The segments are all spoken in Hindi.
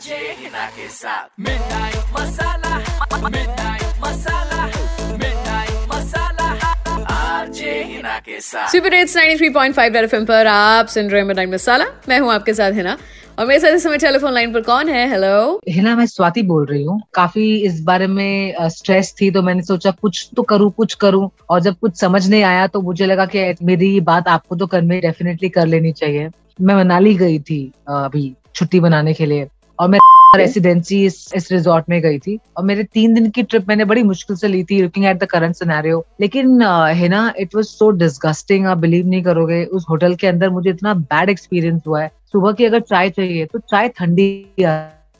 आरजे हिना के साथ midnight masala midnight masala midnight masala RJ Hina के साथ सुपर हिट्स 93.5 रेड एफएम पर आप सुन रहे हैं मिडनाइट मसाला मैं हूँ आपके साथ हिना। और मेरे साथ इस समय टेलीफोन लाइन पर कौन है? हेलो हिना मैं स्वाति बोल रही हूँ। काफ़ी इस बारे में स्ट्रेस थी तो मैंने सोचा कुछ तो करूँ कुछ करूँ। और जब कुछ समझ नहीं आया तो मुझे लगा कि मेरी ये बात आपको तो करनी डेफिनेटली कर लेनी चाहिए। मैं मनाली गई थी अभी छुट्टी बनाने के लिए। और मैं रेसिडेंसी इस, इस रिजॉर्ट में गई थी। और मेरे तीन दिन की ट्रिप मैंने बड़ी मुश्किल से ली थी looking at the current scenario लेकिन है ना इट वाज सो डिस्गस्टिंग आप बिलीव नहीं करोगे उस होटल के अंदर मुझे इतना बैड एक्सपीरियंस हुआ है। सुबह की अगर चाय चाहिए तो चाय ठंडी आ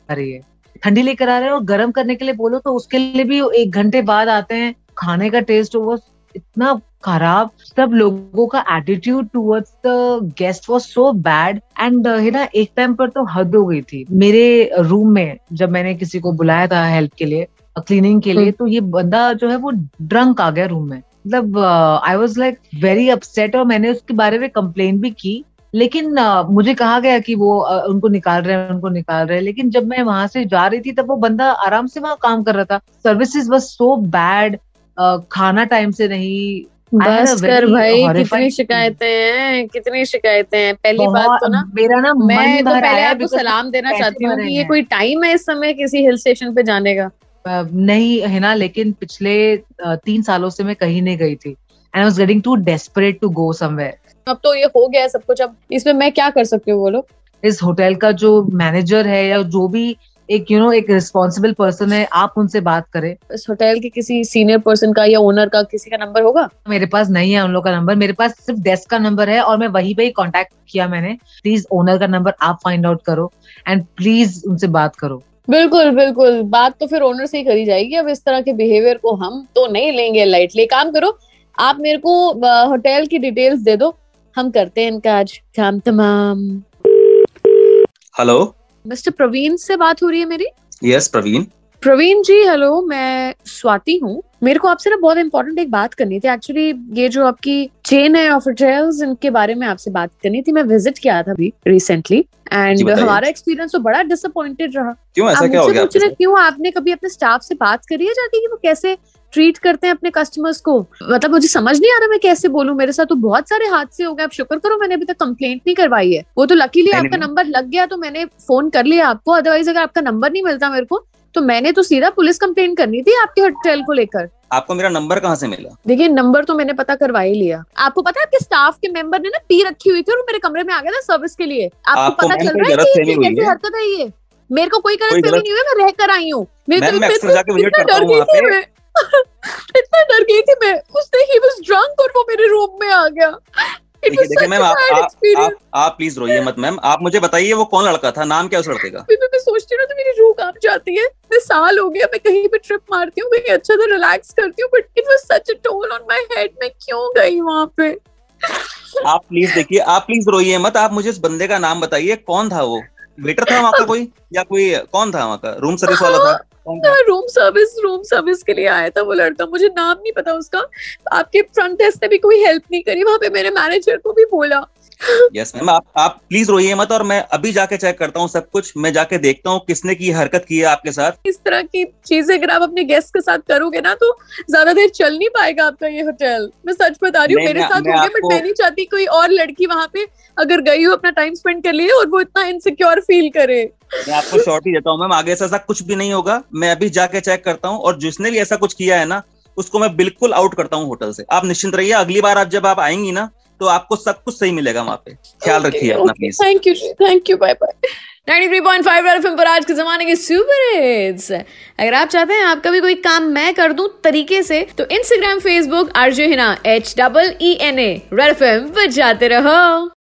रही है। ठंडी लेकर आ रहे हैं और गर्म करने के लिए बोलो तो उसके लिए भी एक घंटे बाद आते हैं। खाने का टेस्ट वो इतना खराब सब लोगों का attitude towards the guest was so bad and है ना एक टाइम पर तो हद हो गई थी। मेरे रूम में जब मैंने किसी को बुलाया था हेल्प के लिए क्लीनिंग के लिए तो ये बंदा जो है वो ड्रंक आ गया रूम में। मतलब I was like very upset और मैंने उसके बारे में कंप्लेन भी की लेकिन uh, मुझे कहा गया कि वो uh, उनको निकाल रहे हैं उनको निकाल रहे हैं लेकिन जब मैं वहाँ से जा रही थी तब वो बंदा आराम से वहाँ काम कर रहा था। सर्विसेज़ वॉज़ सो बैड खाना टाइम से नहीं बस कर भाई कितनी शिकायतें हैं कितनी शिकायतें हैं। पहली बात तो ना मेरा ना मैं मन तो पहले आपको सलाम देना चाहती हूँ कि ये कोई टाइम है इस समय किसी हिल स्टेशन पे जाने का? नहीं है ना लेकिन पिछले तीन सालों से मैं कहीं नहीं गई थी। And I was getting too desperate to go somewhere अब तो ये हो गया है सब कुछ। अब इसमें मैं क्या कर सकती हूँ बोलो? इस होटल का जो मैनेजर है या जो भी एक यू नो एक रिस्पॉन्सिबल पर्सन है आप उनसे बात करें। इस होटल के किसी सीनियर पर्सन का या ओनर का किसी का नंबर होगा? मेरे पास नहीं है उन लोग का नंबर मेरे पास सिर्फ़ डेस्क का नंबर है और मैं वहीं पे ही कांटेक्ट किया मैंने। प्लीज़ ओनर का नंबर आप फाइंड आउट करो एंड प्लीज़ उनसे बात करो। बिल्कुल बिल्कुल। बात तो फिर ओनर से ही करी जाएगी। अब इस तरह के बिहेवियर को हम तो नहीं लेंगे लाइटली काम करो आप मेरे को होटल की डिटेल्स दे दो। हम करते हैं इनका आज काम तमाम। हेलो मिस्टर प्रवीण से बात हो रही है मेरी? Yes yes, Praveen Praveen ji hello मैं स्वाति हूँ। मेरे को आपसे ना बहुत इंपॉर्टेंट एक बात करनी थी। एक्चुअली ये जो आपकी चेन है ऑफ़ होटल्स इनके बारे में आपसे बात करनी थी। मैं विज़िट किया था अभी रिसेंटली एंड हमारा एक्सपीरियंस तो बड़ा डिसअपॉइंटेड रहा। क्यों ऐसा क्या हो गया पूछ रहे क्यों आपने कभी अपने स्टाफ से बात करी है जाके कि वो कैसे ट्रीट करते हैं अपने कस्टमर्स को? मतलब मुझे समझ नहीं आ रहा मैं कैसे बोलूँ? मेरे साथ तो बहुत सारे हादसे हो गए। आप शुक्र करो मैंने अभी तक कंप्लेंट नहीं करवाई है। वो तो लकीली आपका नंबर लग गया तो मैंने फ़ोन कर लिया आपको। अदरवाइज़ अगर आपका नंबर नहीं मिलता मेरे को तो मैंने तो सीधा पुलिस कंप्लेंट करनी थी आपके होटल को लेकर। आपको मेरा नंबर कहाँ से मिला? देखिए नंबर तो मैंने पता करवा ही लिया। आपको पता है आपके स्टाफ के मेंबर ने ना पी रखी हुई थी और मेरे कमरे में आ गया था सर्विस के लिए। आपको आपको पता चल रहा है कि कैसी हरकत है ये? मेरे को कोई गलत गलत- नहीं हुई मैं रह कर आई हूँ। मेरे को इतना करता डर गई थी इतना डर गई थी मैं। उसने ही वाज ड्रंक और वो मेरे रूम में आ गया। देखिए मैम आप आप आप आप प्लीज़ रोइए मत मैम आप मुझे बताइए वो कौन लड़का था? नाम क्या उस लड़के का? मैं सोचती हूँ ना तो मेरी रूह काँप जाती है? मैं साल हो गया मैं कहीं पे ट्रिप मारती हूँ कहीं अच्छा से रिलैक्स करती हूँ but it was such a toll on my head मैं क्यों गई वहाँ पे? आप प्लीज़ देखिए आप प्लीज़ रोइए मत आप मुझे उस बंदे का नाम बताइए कौन था वो? वेटर था वहाँ का कोई? या कोई कौन था वहाँ का? रूम सर्विस वाला था? रूम सर्विस रूम सर्विस के लिए आया था वो लड़का मुझे नाम नहीं पता उसका। आपके फ्रंट डेस्क ने भी कोई हेल्प नहीं करी वहाँ पे मेरे मैनेजर को भी बोला। यस मैम आप आप प्लीज़ रोइए मत और मैं अभी जाके चेक करता हूँ सब कुछ मैं जाके देखता हूँ किसने की हरकत की है आपके साथ। इस तरह की चीज़ें अगर आप अपने गेस्ट के साथ करोगे ना तो ज़्यादा देर चल नहीं पाएगा आपका ये होटल मैं सच बता रही हूँ मेरे मैं- साथ हो गया बट मैं नहीं चाहती कोई और लड़की वहाँ पे अगर गई हो अपना टाइम स्पेंड कर लिए और वो इतना इनसिक्योर फील करे। मैं आपको शॉर्ट ही देता हूँ मैम। आगे से ऐसा कुछ भी नहीं होगा। मैं अभी जाके चेक करता हूँ और जिसने भी ऐसा कुछ किया है ना उसको मैं बिल्कुल आउट करता हूँ होटल से। आप निश्चिंत रहिए अगली बार आप जब आप आएँगी ना तो आपको सब कुछ सही मिलेगा वहाँ पे। ख्याल रखिए अपना please thank you thank you bye bye 93.5 red FM पर आज के जमाने के सुपर हिट्स अगर आप चाहते हैं आपका भी कोई काम मैं कर दूँ तरीके से तो Instagram Facebook RJ Hina H double E N A red FM पर जाते रहो।